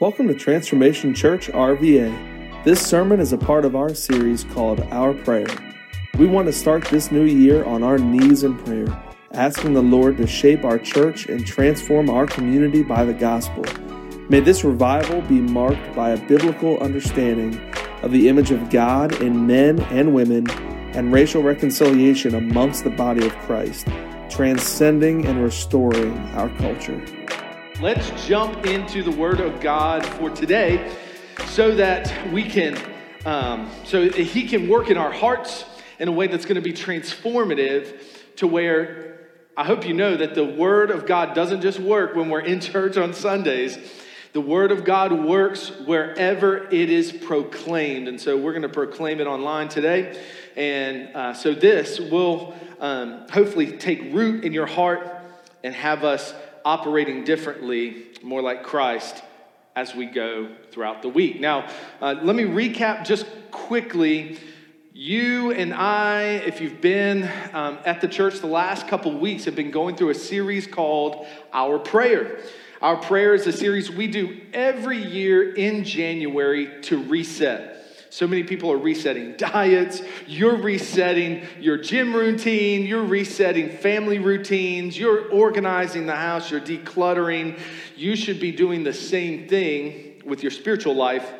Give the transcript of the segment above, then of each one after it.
Welcome to Transformation Church RVA. This sermon is a part of our series called Our Prayer. We want to start this new year on our knees in prayer, asking the Lord to shape our church and transform our community by the gospel. May this revival be marked by a biblical understanding of the image of God in men and women and racial reconciliation amongst the body of Christ, transcending and restoring our culture. Let's jump into the Word of God for today so that we can, um, so He can work in our hearts in a way that's going to be transformative to where I hope you know that the Word of God doesn't just work when we're in church on Sundays. The Word of God works wherever it is proclaimed. And so we're going to proclaim it online today. And uh, so this will um, hopefully take root in your heart and have us operating differently, more like Christ, as we go throughout the week. Now, uh, let me recap just quickly. You and I, if you've been um, at the church the last couple weeks, have been going through a series called Our Prayer. Our Prayer is a series we do every year in January to reset. So many people are resetting diets. You're resetting your gym routine. You're resetting family routines. You're organizing the house. You're decluttering. You should be doing the same thing with your spiritual life.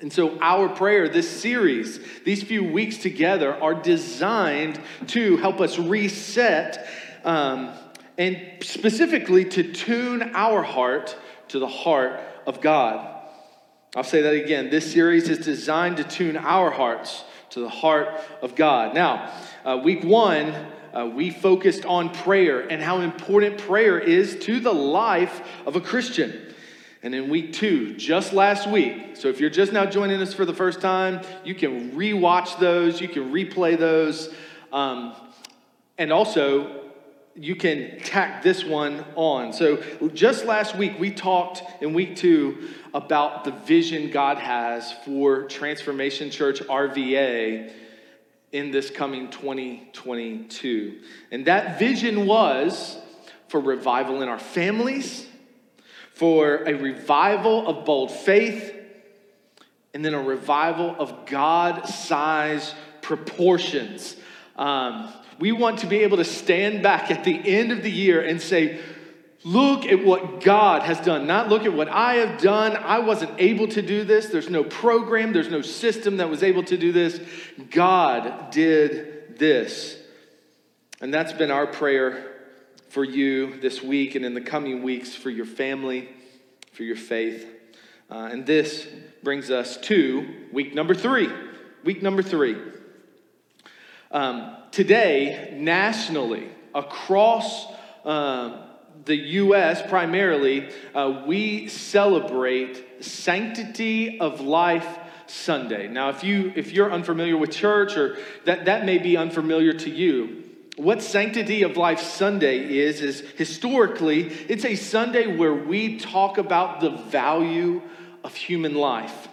And so, our prayer, this series, these few weeks together, are designed to help us reset um, and specifically to tune our heart to the heart of God. I'll say that again. This series is designed to tune our hearts to the heart of God. Now, uh, week one, uh, we focused on prayer and how important prayer is to the life of a Christian. And in week two, just last week, so if you're just now joining us for the first time, you can rewatch those, you can replay those. Um, and also, you can tack this one on. So, just last week, we talked in week two about the vision God has for Transformation Church RVA in this coming 2022. And that vision was for revival in our families, for a revival of bold faith, and then a revival of God size proportions. Um, we want to be able to stand back at the end of the year and say, Look at what God has done, not look at what I have done. I wasn't able to do this. There's no program, there's no system that was able to do this. God did this. And that's been our prayer for you this week and in the coming weeks for your family, for your faith. Uh, and this brings us to week number three. Week number three. Um, today, nationally, across um, the U.S. primarily, uh, we celebrate Sanctity of Life Sunday. Now, if you if you're unfamiliar with church, or that that may be unfamiliar to you, what Sanctity of Life Sunday is is historically it's a Sunday where we talk about the value of human life.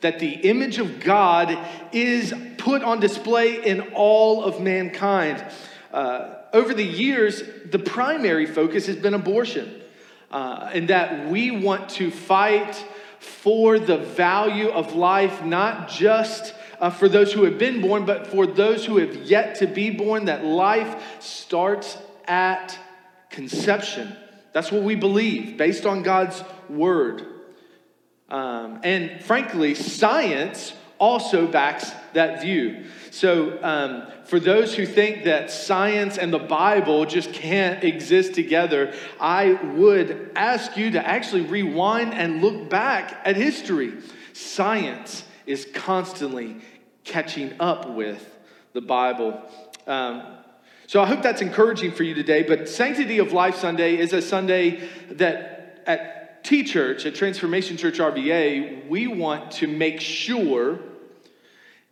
That the image of God is put on display in all of mankind. Uh, over the years, the primary focus has been abortion, uh, and that we want to fight for the value of life, not just uh, for those who have been born, but for those who have yet to be born, that life starts at conception. That's what we believe based on God's word. Um, and frankly, science also backs that view. So, um, for those who think that science and the Bible just can't exist together, I would ask you to actually rewind and look back at history. Science is constantly catching up with the Bible. Um, so I hope that's encouraging for you today. But Sanctity of Life Sunday is a Sunday that at T Church, at Transformation Church RVA, we want to make sure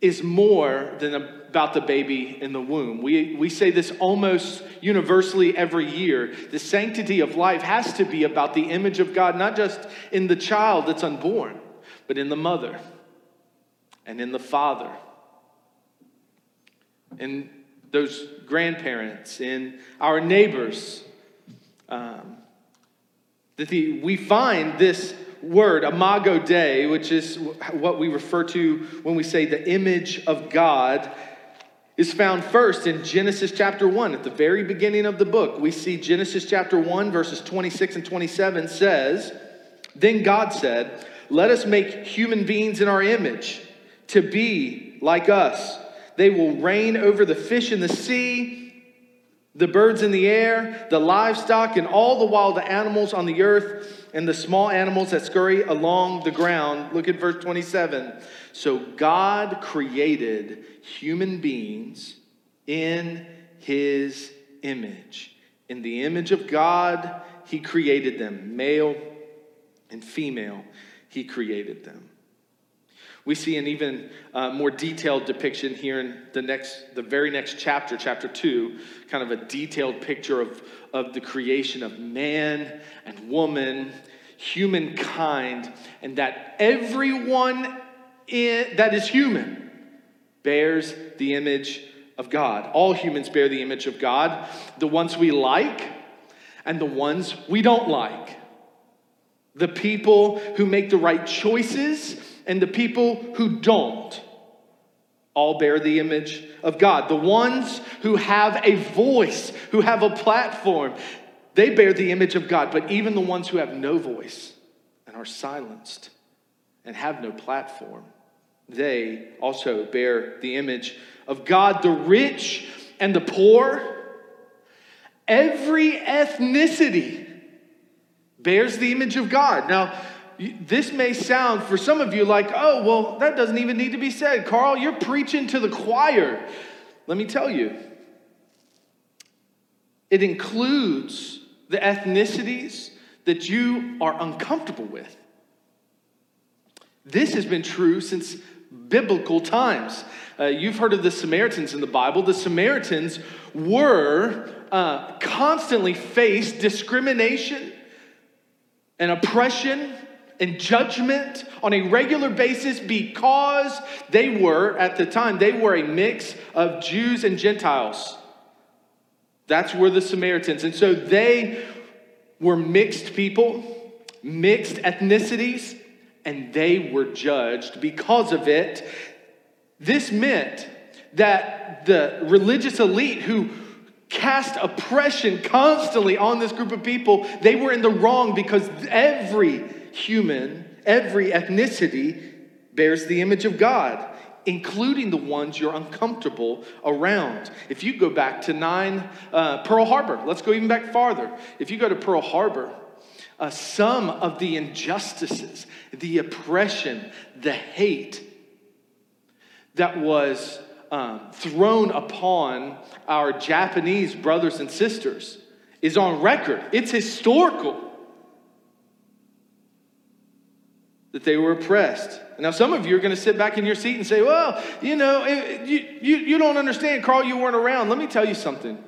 is more than about the baby in the womb. We, we say this almost universally every year. The sanctity of life has to be about the image of God, not just in the child that's unborn, but in the mother and in the father, in those grandparents, in our neighbors. Um, that the, we find this word, imago Dei, which is what we refer to when we say the image of God, is found first in Genesis chapter 1. At the very beginning of the book, we see Genesis chapter 1, verses 26 and 27 says, Then God said, Let us make human beings in our image to be like us. They will reign over the fish in the sea the birds in the air, the livestock, and all the wild animals on the earth, and the small animals that scurry along the ground. Look at verse 27. So God created human beings in his image. In the image of God, he created them, male and female, he created them. We see an even uh, more detailed depiction here in the next, the very next chapter, chapter two, kind of a detailed picture of, of the creation of man and woman, humankind, and that everyone in, that is human bears the image of God. All humans bear the image of God, the ones we like and the ones we don't like. The people who make the right choices and the people who don't all bear the image of God. The ones who have a voice, who have a platform, they bear the image of God. But even the ones who have no voice and are silenced and have no platform, they also bear the image of God. The rich and the poor, every ethnicity bears the image of God. Now, this may sound for some of you like, oh, well, that doesn't even need to be said. Carl, you're preaching to the choir. Let me tell you, it includes the ethnicities that you are uncomfortable with. This has been true since biblical times. Uh, you've heard of the Samaritans in the Bible. The Samaritans were uh, constantly faced discrimination and oppression and judgment on a regular basis because they were, at the time, they were a mix of Jews and Gentiles. That's where the Samaritans. And so they were mixed people, mixed ethnicities, and they were judged because of it. This meant that the religious elite who cast oppression constantly on this group of people, they were in the wrong because every human, every ethnicity bears the image of God, including the ones you're uncomfortable around. If you go back to 9 uh, Pearl Harbor, let's go even back farther. If you go to Pearl Harbor, uh, some of the injustices, the oppression, the hate that was um, thrown upon our Japanese brothers and sisters is on record. It's historical. That they were oppressed. Now, some of you are going to sit back in your seat and say, well, you know, you, you, you don't understand, Carl, you weren't around. Let me tell you something.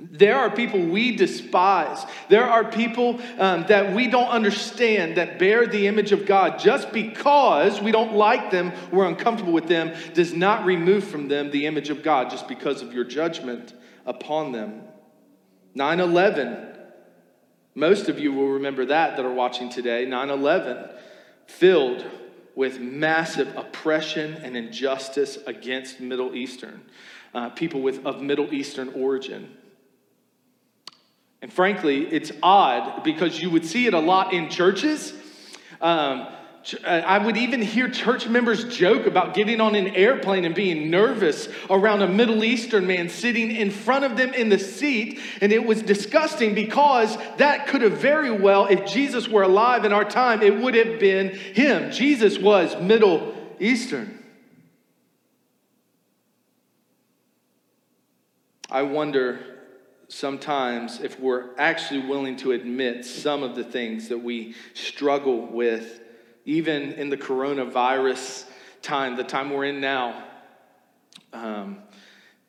There are people we despise. There are people um, that we don't understand that bear the image of God. Just because we don't like them, we're uncomfortable with them, does not remove from them the image of God just because of your judgment upon them. 9 11. Most of you will remember that that are watching today. 9 11 filled with massive oppression and injustice against Middle Eastern, uh, people with, of Middle Eastern origin. And frankly, it's odd because you would see it a lot in churches. Um, Uh, I would even hear church members joke about getting on an airplane and being nervous around a Middle Eastern man sitting in front of them in the seat. And it was disgusting because that could have very well, if Jesus were alive in our time, it would have been him. Jesus was Middle Eastern. I wonder sometimes if we're actually willing to admit some of the things that we struggle with even in the coronavirus time, the time we're in now, um,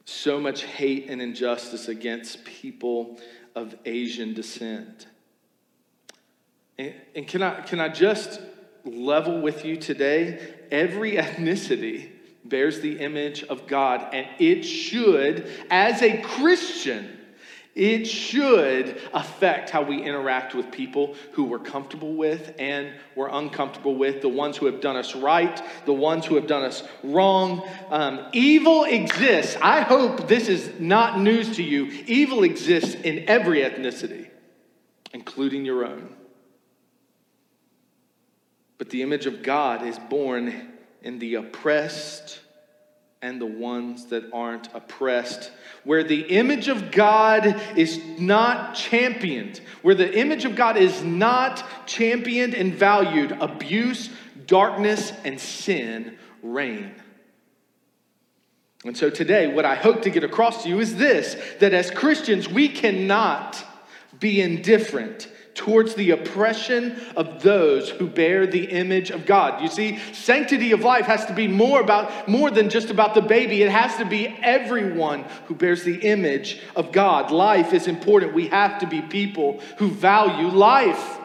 so much hate and injustice against people of Asian descent. And, and can, I, can I just level with you today? Every ethnicity bears the image of God, and it should, as a Christian, it should affect how we interact with people who we're comfortable with and we're uncomfortable with, the ones who have done us right, the ones who have done us wrong. Um, evil exists. I hope this is not news to you. Evil exists in every ethnicity, including your own. But the image of God is borne in the oppressed and the ones that aren't oppressed. Where the image of God is not championed, where the image of God is not championed and valued, abuse, darkness, and sin reign. And so today, what I hope to get across to you is this that as Christians, we cannot be indifferent towards the oppression of those who bear the image of God. You see, sanctity of life has to be more about more than just about the baby. It has to be everyone who bears the image of God. Life is important. We have to be people who value life.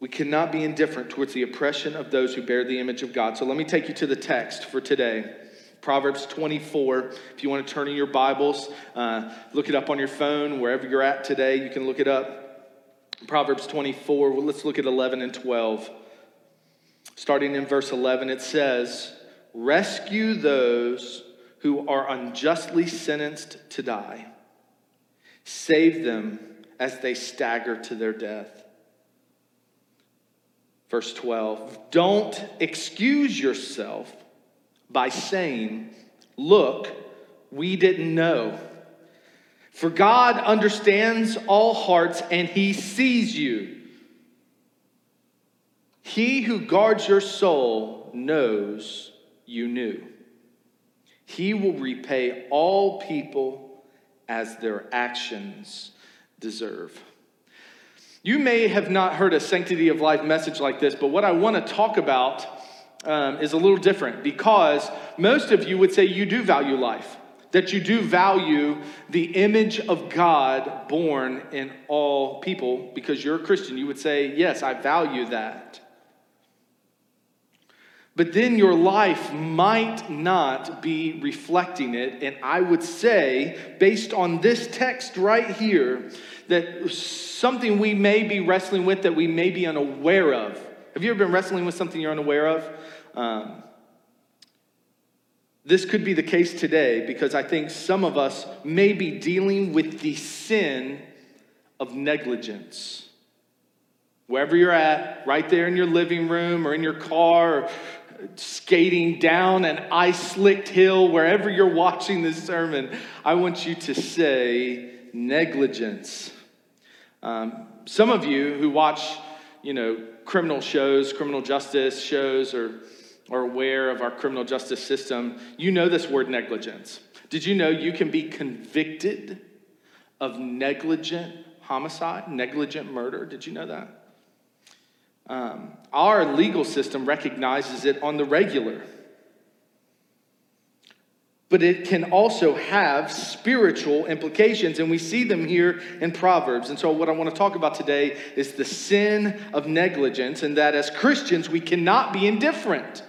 We cannot be indifferent towards the oppression of those who bear the image of God. So let me take you to the text for today. Proverbs 24. If you want to turn in your Bibles, uh, look it up on your phone, wherever you're at today, you can look it up. Proverbs 24, well, let's look at 11 and 12. Starting in verse 11, it says, Rescue those who are unjustly sentenced to die, save them as they stagger to their death. Verse 12, Don't excuse yourself by saying, Look, we didn't know. For God understands all hearts and he sees you. He who guards your soul knows you knew. He will repay all people as their actions deserve. You may have not heard a sanctity of life message like this, but what I want to talk about um, is a little different because most of you would say you do value life, that you do value the image of God borne in all people because you're a Christian. You would say, Yes, I value that. But then your life might not be reflecting it. And I would say, based on this text right here, that something we may be wrestling with that we may be unaware of. Have you ever been wrestling with something you're unaware of? Um, this could be the case today because I think some of us may be dealing with the sin of negligence. Wherever you're at, right there in your living room or in your car, or skating down an ice slicked hill, wherever you're watching this sermon, I want you to say negligence. Um, some of you who watch, you know, criminal shows, criminal justice shows, or are aware of our criminal justice system, you know this word negligence. Did you know you can be convicted of negligent homicide, negligent murder? Did you know that? Um, our legal system recognizes it on the regular. But it can also have spiritual implications, and we see them here in Proverbs. And so, what I want to talk about today is the sin of negligence, and that as Christians, we cannot be indifferent.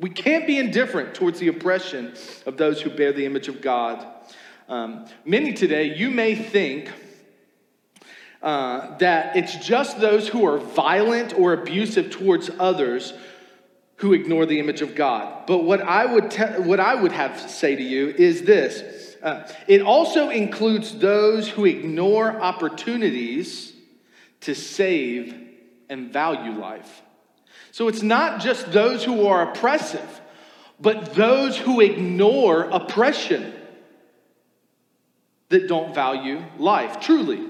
We can't be indifferent towards the oppression of those who bear the image of God. Um, many today, you may think uh, that it's just those who are violent or abusive towards others who ignore the image of God. But what I would, te- what I would have to say to you is this uh, it also includes those who ignore opportunities to save and value life. So it's not just those who are oppressive, but those who ignore oppression that don't value life, truly.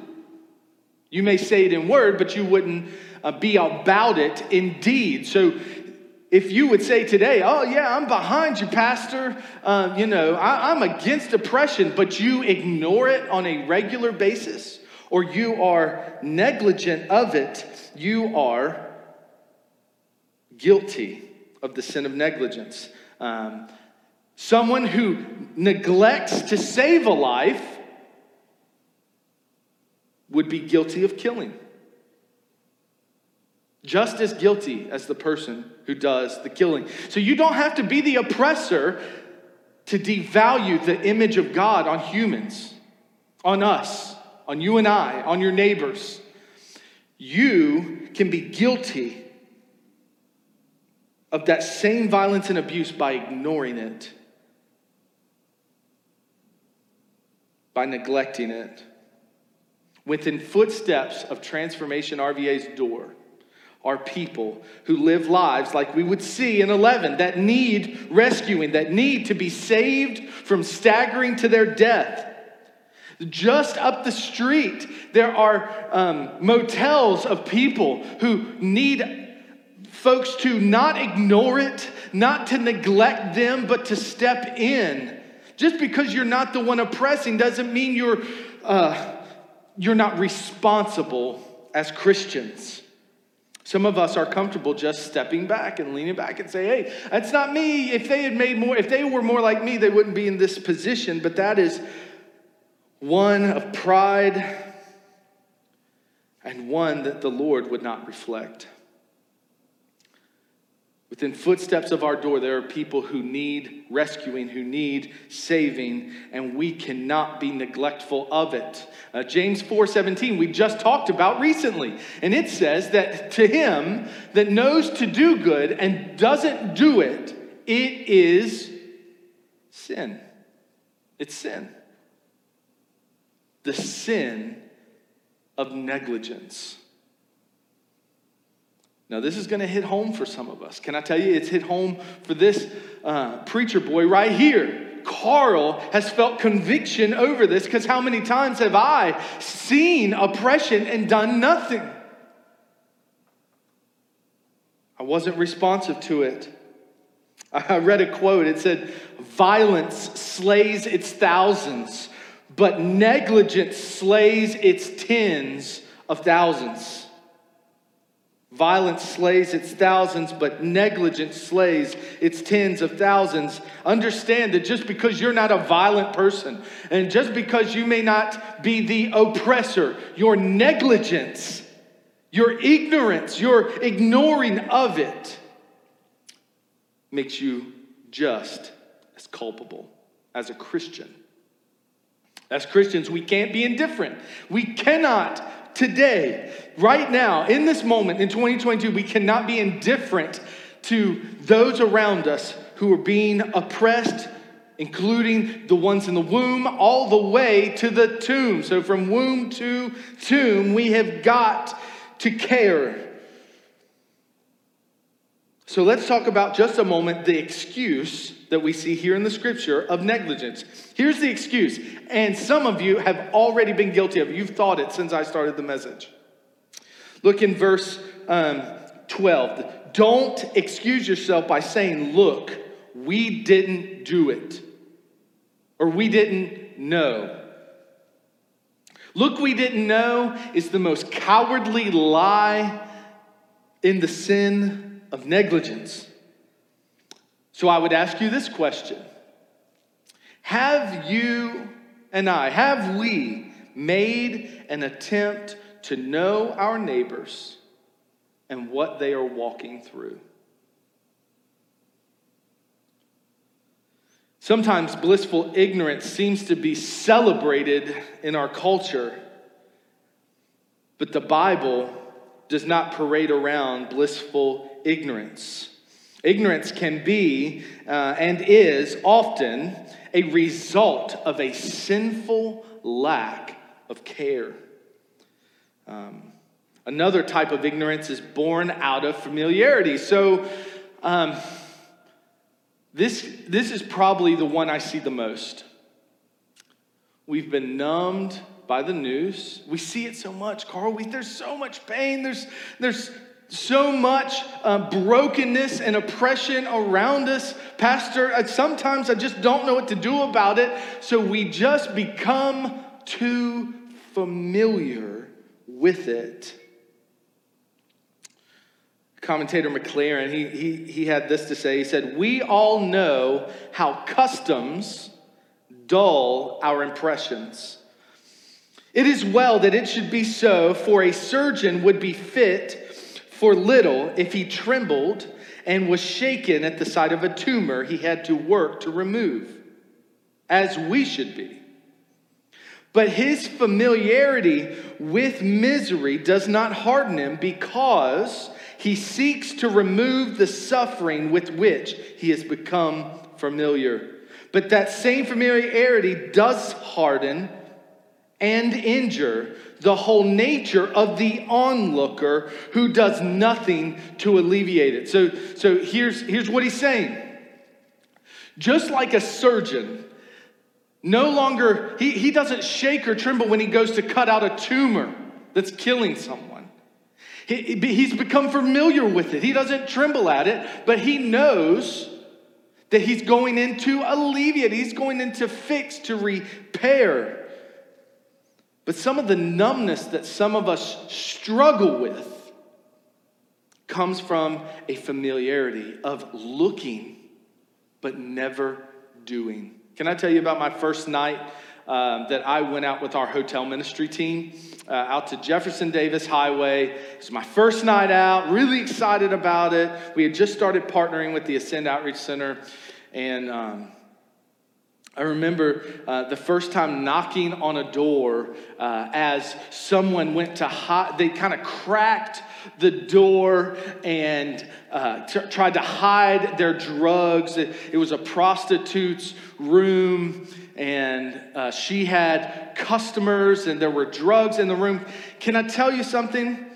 You may say it in word, but you wouldn't uh, be about it in deed. So if you would say today, oh, yeah, I'm behind you, Pastor, uh, you know, I, I'm against oppression, but you ignore it on a regular basis, or you are negligent of it, you are guilty of the sin of negligence. Um, someone who neglects to save a life would be guilty of killing. Just as guilty as the person who does the killing. So you don't have to be the oppressor to devalue the image of God on humans, on us, on you and I, on your neighbors, you can be guilty of that same violence and abuse by ignoring it, by neglecting it. Within footsteps of Transformation RVA's door are people who live lives like we would see in 11 that need rescuing, that need to be saved from staggering to their death. Just up the street, there are um, motels of people who need folks to not ignore it, not to neglect them, but to step in. Just because you're not the one oppressing doesn't mean you're, uh, you're not responsible as Christians. Some of us are comfortable just stepping back and leaning back and say, hey, that's not me. If they had made more, if they were more like me, they wouldn't be in this position. But that is one of pride and one that the Lord would not reflect. Within footsteps of our door, there are people who need rescuing, who need saving, and we cannot be neglectful of it. Uh, James 4:17 we just talked about recently, and it says that to him that knows to do good and doesn't do it, it is sin. It's sin. The sin of negligence. Now, this is going to hit home for some of us. Can I tell you, it's hit home for this uh, preacher boy right here. Carl has felt conviction over this because how many times have I seen oppression and done nothing? I wasn't responsive to it. I read a quote. It said, Violence slays its thousands, but negligence slays its tens of thousands. Violence slays its thousands, but negligence slays its tens of thousands. Understand that just because you're not a violent person, and just because you may not be the oppressor, your negligence, your ignorance, your ignoring of it makes you just as culpable as a Christian. As Christians, we can't be indifferent. We cannot today, right now, in this moment, in 2022, we cannot be indifferent to those around us who are being oppressed, including the ones in the womb, all the way to the tomb. So, from womb to tomb, we have got to care. So, let's talk about just a moment the excuse that we see here in the scripture of negligence. Here's the excuse, and some of you have already been guilty of. You've thought it since I started the message. Look in verse um, 12. Don't excuse yourself by saying, Look, we didn't do it, or we didn't know. Look, we didn't know is the most cowardly lie in the sin of negligence. So I would ask you this question Have you and I, have we made an attempt to know our neighbors and what they are walking through? Sometimes blissful ignorance seems to be celebrated in our culture, but the Bible does not parade around blissful ignorance. Ignorance can be uh, and is often a result of a sinful lack of care. Um, another type of ignorance is born out of familiarity. So, um, this, this is probably the one I see the most. We've been numbed by the news. We see it so much, Carl. We, there's so much pain. There's, there's so much uh, brokenness and oppression around us. Pastor, sometimes I just don't know what to do about it. So we just become too familiar with it. Commentator Maclaren, he, he, he had this to say. He said, We all know how customs dull our impressions. It is well that it should be so, for a surgeon would be fit for little, if he trembled and was shaken at the sight of a tumor he had to work to remove. as we should be. But his familiarity with misery does not harden him because he seeks to remove the suffering with which he has become familiar. But that same familiarity does harden and injure the whole nature of the onlooker who does nothing to alleviate it. So, so here's, here's what he's saying. Just like a surgeon no longer, he, he doesn't shake or tremble when he goes to cut out a tumor that's killing someone. He, he's become familiar with it. He doesn't tremble at it, but he knows that he's going in to alleviate, he's going in to fix, to repair. But some of the numbness that some of us struggle with comes from a familiarity of looking but never doing. Can I tell you about my first night um, that I went out with our hotel ministry team uh, out to Jefferson Davis Highway? It was my first night out, really excited about it. We had just started partnering with the Ascend Outreach Center, and um, I remember uh, the first time knocking on a door uh, as someone went to hide, they kind of cracked the door and uh, t- tried to hide their drugs. It, it, was a prostitute's room, and uh, she had customers, and there were drugs in the room. Can I tell you something?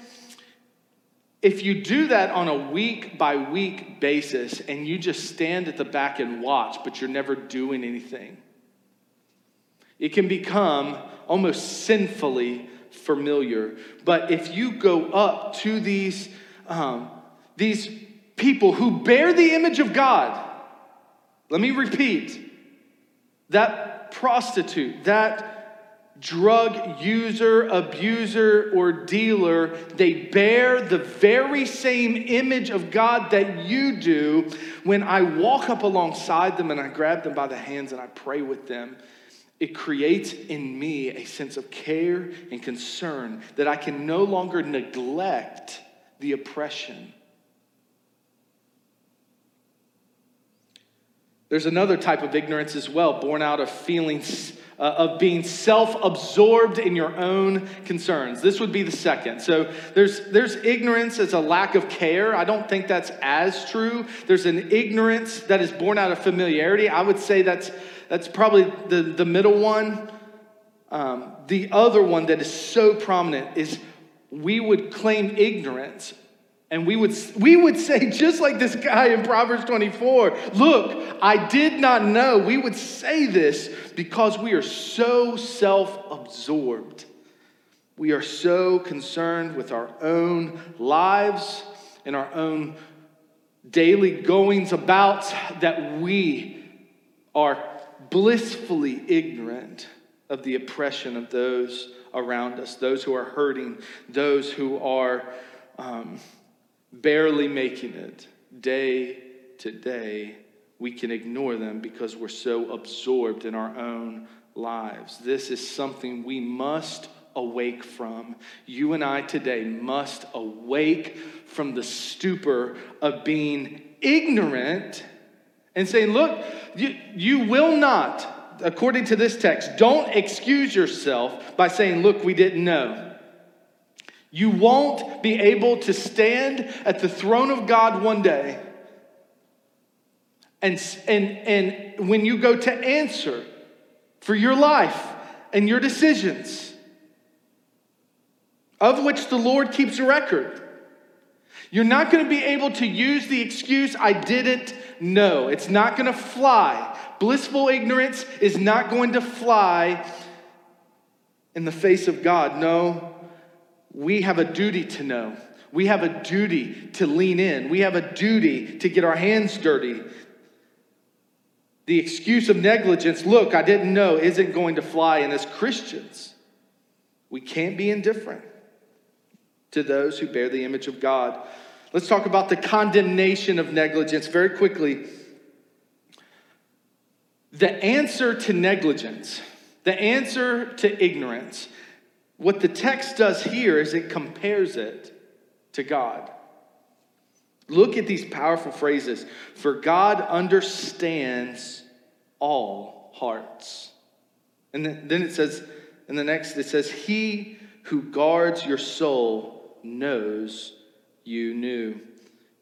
If you do that on a week by week basis and you just stand at the back and watch, but you're never doing anything, it can become almost sinfully familiar. But if you go up to these, um, these people who bear the image of God, let me repeat that prostitute, that drug user, abuser, or dealer, they bear the very same image of God that you do. When I walk up alongside them and I grab them by the hands and I pray with them, it creates in me a sense of care and concern that I can no longer neglect the oppression. There's another type of ignorance as well, born out of feelings uh, of being self-absorbed in your own concerns. This would be the second. So there's there's ignorance as a lack of care. I don't think that's as true. There's an ignorance that is born out of familiarity. I would say that's that's probably the, the middle one. Um, the other one that is so prominent is we would claim ignorance and we would, we would say, just like this guy in Proverbs 24, look, I did not know. We would say this because we are so self absorbed. We are so concerned with our own lives and our own daily goings about that we are blissfully ignorant of the oppression of those around us, those who are hurting, those who are um, barely making it day to day. We can ignore them because we're so absorbed in our own lives. This is something we must awake from. You and I today must awake from the stupor of being ignorant and saying, Look, you, you will not, according to this text, don't excuse yourself by saying, Look, we didn't know. You won't be able to stand at the throne of God one day. And, and, and when you go to answer for your life and your decisions, of which the Lord keeps a record, you're not going to be able to use the excuse, I didn't know. It's not going to fly. Blissful ignorance is not going to fly in the face of God. No, we have a duty to know. We have a duty to lean in. We have a duty to get our hands dirty. The excuse of negligence, look, I didn't know, isn't going to fly. And as Christians, we can't be indifferent to those who bear the image of God. Let's talk about the condemnation of negligence very quickly. The answer to negligence, the answer to ignorance, what the text does here is it compares it to God. Look at these powerful phrases. For God understands all hearts. And then, it says, in the next, it says, He who guards your soul knows you knew.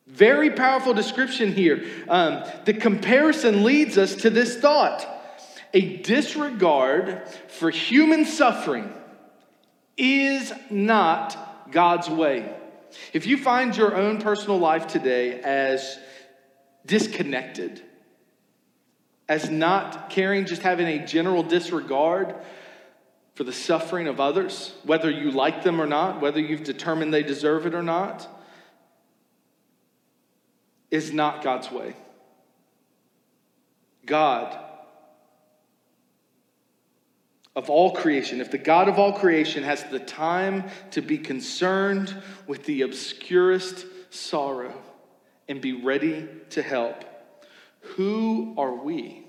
Very powerful description here. Um, the comparison leads us to this thought a disregard for human suffering is not God's way. If you find your own personal life today as disconnected, as not caring, just having a general disregard for the suffering of others, whether you like them or not, whether you've determined they deserve it or not, is not God's way. God of all creation, if the God of all creation has the time to be concerned with the obscurest sorrow and be ready to help, who are we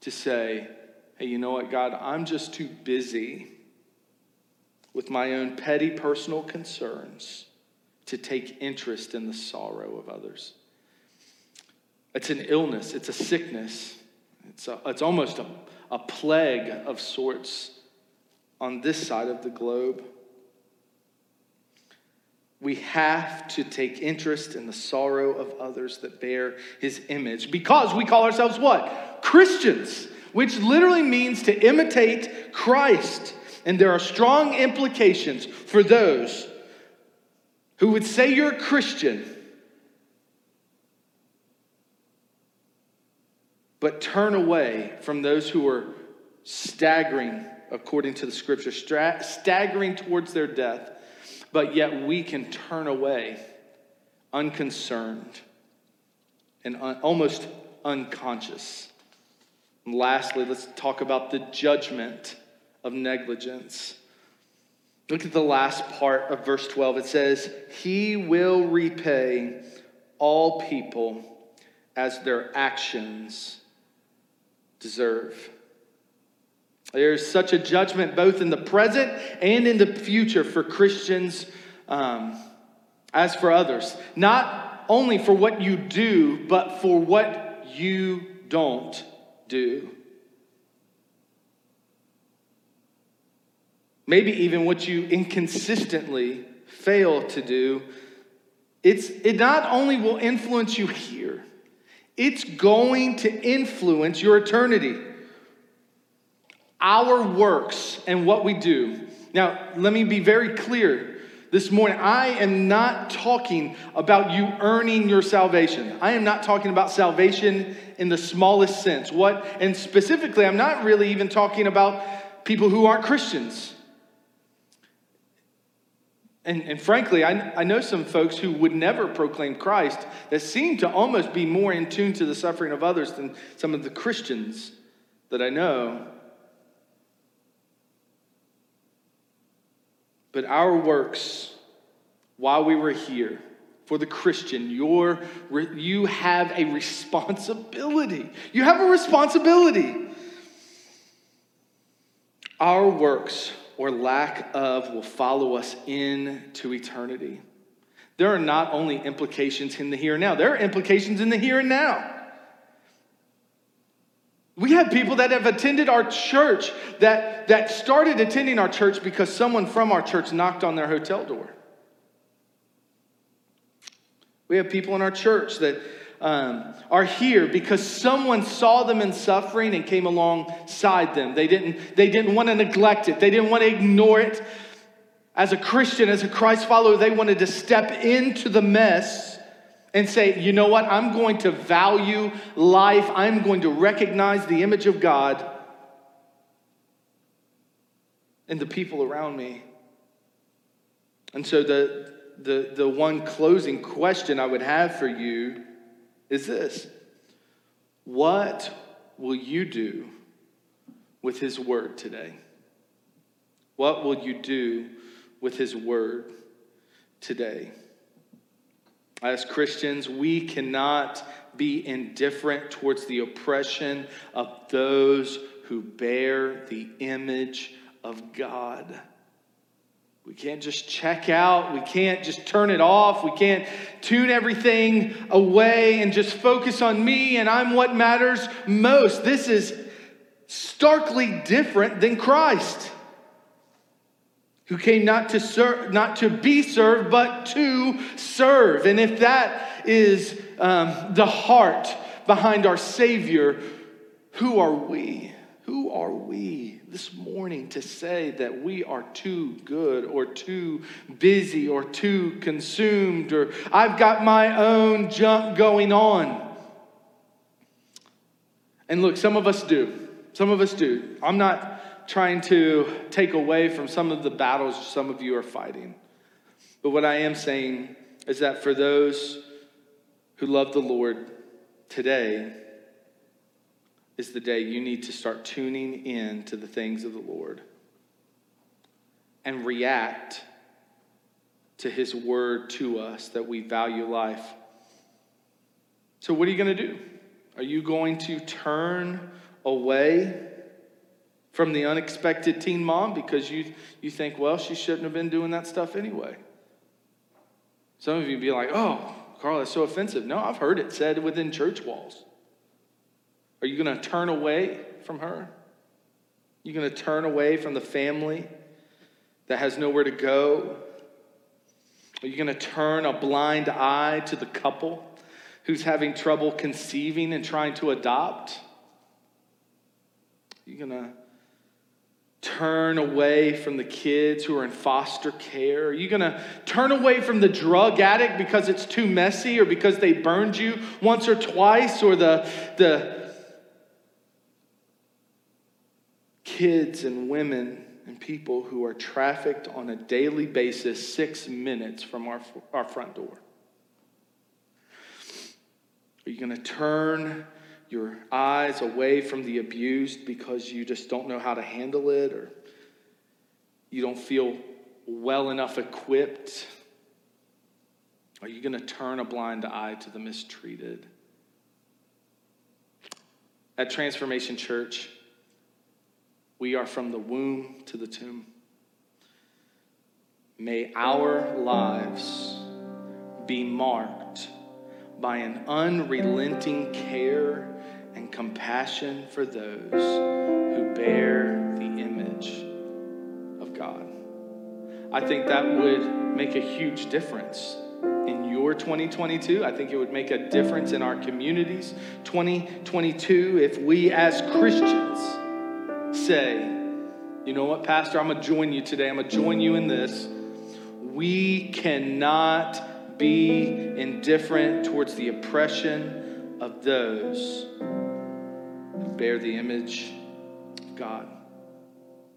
to say, hey, you know what, God, I'm just too busy with my own petty personal concerns to take interest in the sorrow of others? It's an illness, it's a sickness, it's, a, it's almost a a plague of sorts on this side of the globe. We have to take interest in the sorrow of others that bear his image because we call ourselves what? Christians, which literally means to imitate Christ. And there are strong implications for those who would say you're a Christian, but turn away from those who are staggering, according to the scripture, staggering towards their death, but yet we can turn away unconcerned and un- almost unconscious. And lastly, let's talk about the judgment of negligence. Look at the last part of verse 12. It says, He will repay all people as their actions deserve. There's such a judgment both in the present and in the future for Christians um, as for others. Not only for what you do, but for what you don't do. Maybe even what you inconsistently fail to do. It's, it not only will influence you here, it's going to influence your eternity. Our works and what we do. Now, let me be very clear this morning. I am not talking about you earning your salvation. I am not talking about salvation in the smallest sense. What, and specifically, I'm not really even talking about people who aren't Christians. And, and frankly, I, I know some folks who would never proclaim Christ that seem to almost be more in tune to the suffering of others than some of the Christians that I know. But our works, while we were here, for the Christian, your, you have a responsibility. You have a responsibility. Our works or lack of will follow us into eternity. There are not only implications in the here and now, there are implications in the here and now. We have people that have attended our church that, that started attending our church because someone from our church knocked on their hotel door. We have people in our church that um, are here because someone saw them in suffering and came alongside them. They didn't, they didn't want to neglect it, they didn't want to ignore it. As a Christian, as a Christ follower, they wanted to step into the mess and say, you know what? I'm going to value life, I'm going to recognize the image of God in the people around me. And so, the, the, the one closing question I would have for you is this What will you do with His Word today? What will you do with His Word today? As Christians, we cannot be indifferent towards the oppression of those who bear the image of God. We can't just check out. We can't just turn it off. We can't tune everything away and just focus on me and I'm what matters most. This is starkly different than Christ, who came not to serve, not to be served, but to serve. And if that is um, the heart behind our Savior, who are we? Who are we this morning to say that we are too good or too busy or too consumed or I've got my own junk going on? And look, some of us do. Some of us do. I'm not trying to take away from some of the battles some of you are fighting. But what I am saying is that for those who love the Lord today, is the day you need to start tuning in to the things of the Lord and react to his word to us that we value life. So, what are you going to do? Are you going to turn away from the unexpected teen mom because you, you think, well, she shouldn't have been doing that stuff anyway? Some of you be like, oh, Carl, that's so offensive. No, I've heard it said within church walls. Are you going to turn away from her? You going to turn away from the family that has nowhere to go? Are you going to turn a blind eye to the couple who's having trouble conceiving and trying to adopt? Are you going to turn away from the kids who are in foster care? Are you going to turn away from the drug addict because it's too messy or because they burned you once or twice or the, the kids and women and people who are trafficked on a daily basis six minutes from our, our front door? Are you going to turn your eyes away from the abused because you just don't know how to handle it or you don't feel well enough equipped? Are you going to turn a blind eye to the mistreated? At Transformation Church, we are from the womb to the tomb. May our lives be marked by an unrelenting care and compassion for those who bear the image of God. I think that would make a huge difference in your 2022. I think it would make a difference in our communities 2022 if we as Christians say, you know what, Pastor, I'm going to join you today. I'm going to join you in this. We cannot be indifferent towards the oppression of those who bear the image of God.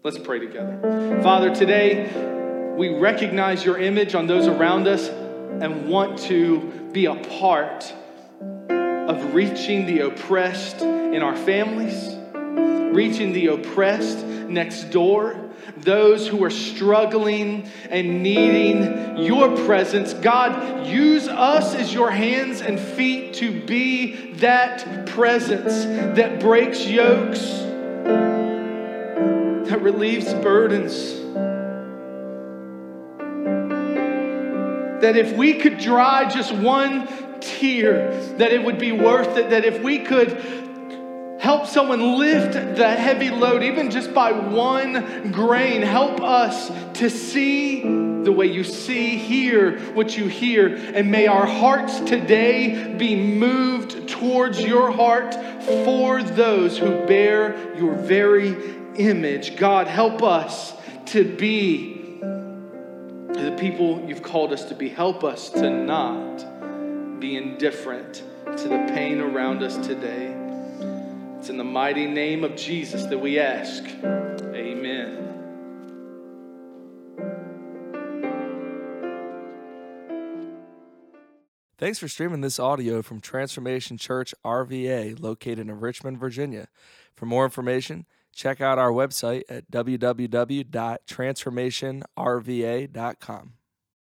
Let's pray together. Father, today we recognize your image on those around us and want to be a part of reaching the oppressed in our families reaching the oppressed next door, those who are struggling and needing your presence. God, use us as your hands and feet to be that presence that breaks yokes, that relieves burdens. That if we could dry just one tear, that it would be worth it. That if we could Help someone lift the heavy load, even just by one grain. Help us to see the way you see, hear what you hear. And may our hearts today be moved towards your heart for those who bear your very image. God, help us to be the people you've called us to be. Help us to not be indifferent to the pain around us today. It's in the mighty name of Jesus that we ask. Amen. Thanks for streaming this audio from Transformation Church RVA, located in Richmond, Virginia. For more information, check out our website at www.transformationrva.com.